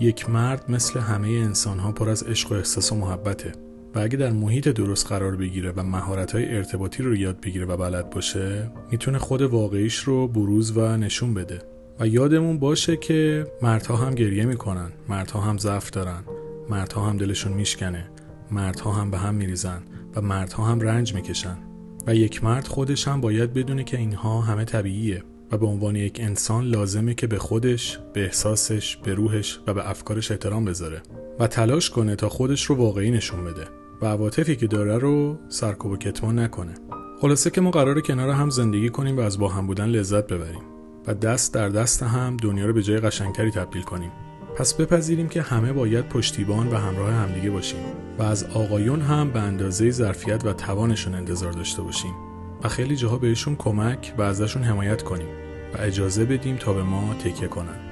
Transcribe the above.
یک مرد مثل همه انسان ها پر از عشق و احساس و محبته و اگه در محیط درست قرار بگیره و مهارت های ارتباطی رو یاد بگیره و بلد باشه می‌تونه خود واقعیش رو بروز و نشون بده. و یادمون باشه که مردها هم گریه می‌کنن مردها هم ضعف دارن مردها هم دلشون میشکنه مردها هم به هم میریزن و مردها هم رنج می‌کشن. و یک مرد خودش هم باید بدونه که اینها همه طبیعیه. و به عنوان یک انسان لازمه که به خودش، به احساسش، به روحش و به افکارش احترام بذاره و تلاش کنه تا خودش رو واقعی نشون بده و عواطفی که داره رو سرکوب و کتمان نکنه. خلاصه که ما قراره کنار هم زندگی کنیم و از با هم بودن لذت ببریم و دست در دست هم دنیا رو به جای قشنگتری تبدیل کنیم. پس بپذیریم که همه باید پشتیبان و همراه همدیگه باشیم و از آقایون هم به اندازه ظرفیت و توانشون انتظار داشته باشیم. و خیلی جاها بهشون کمک و ازشون حمایت کنیم و اجازه بدیم تا به ما تکیه کنن.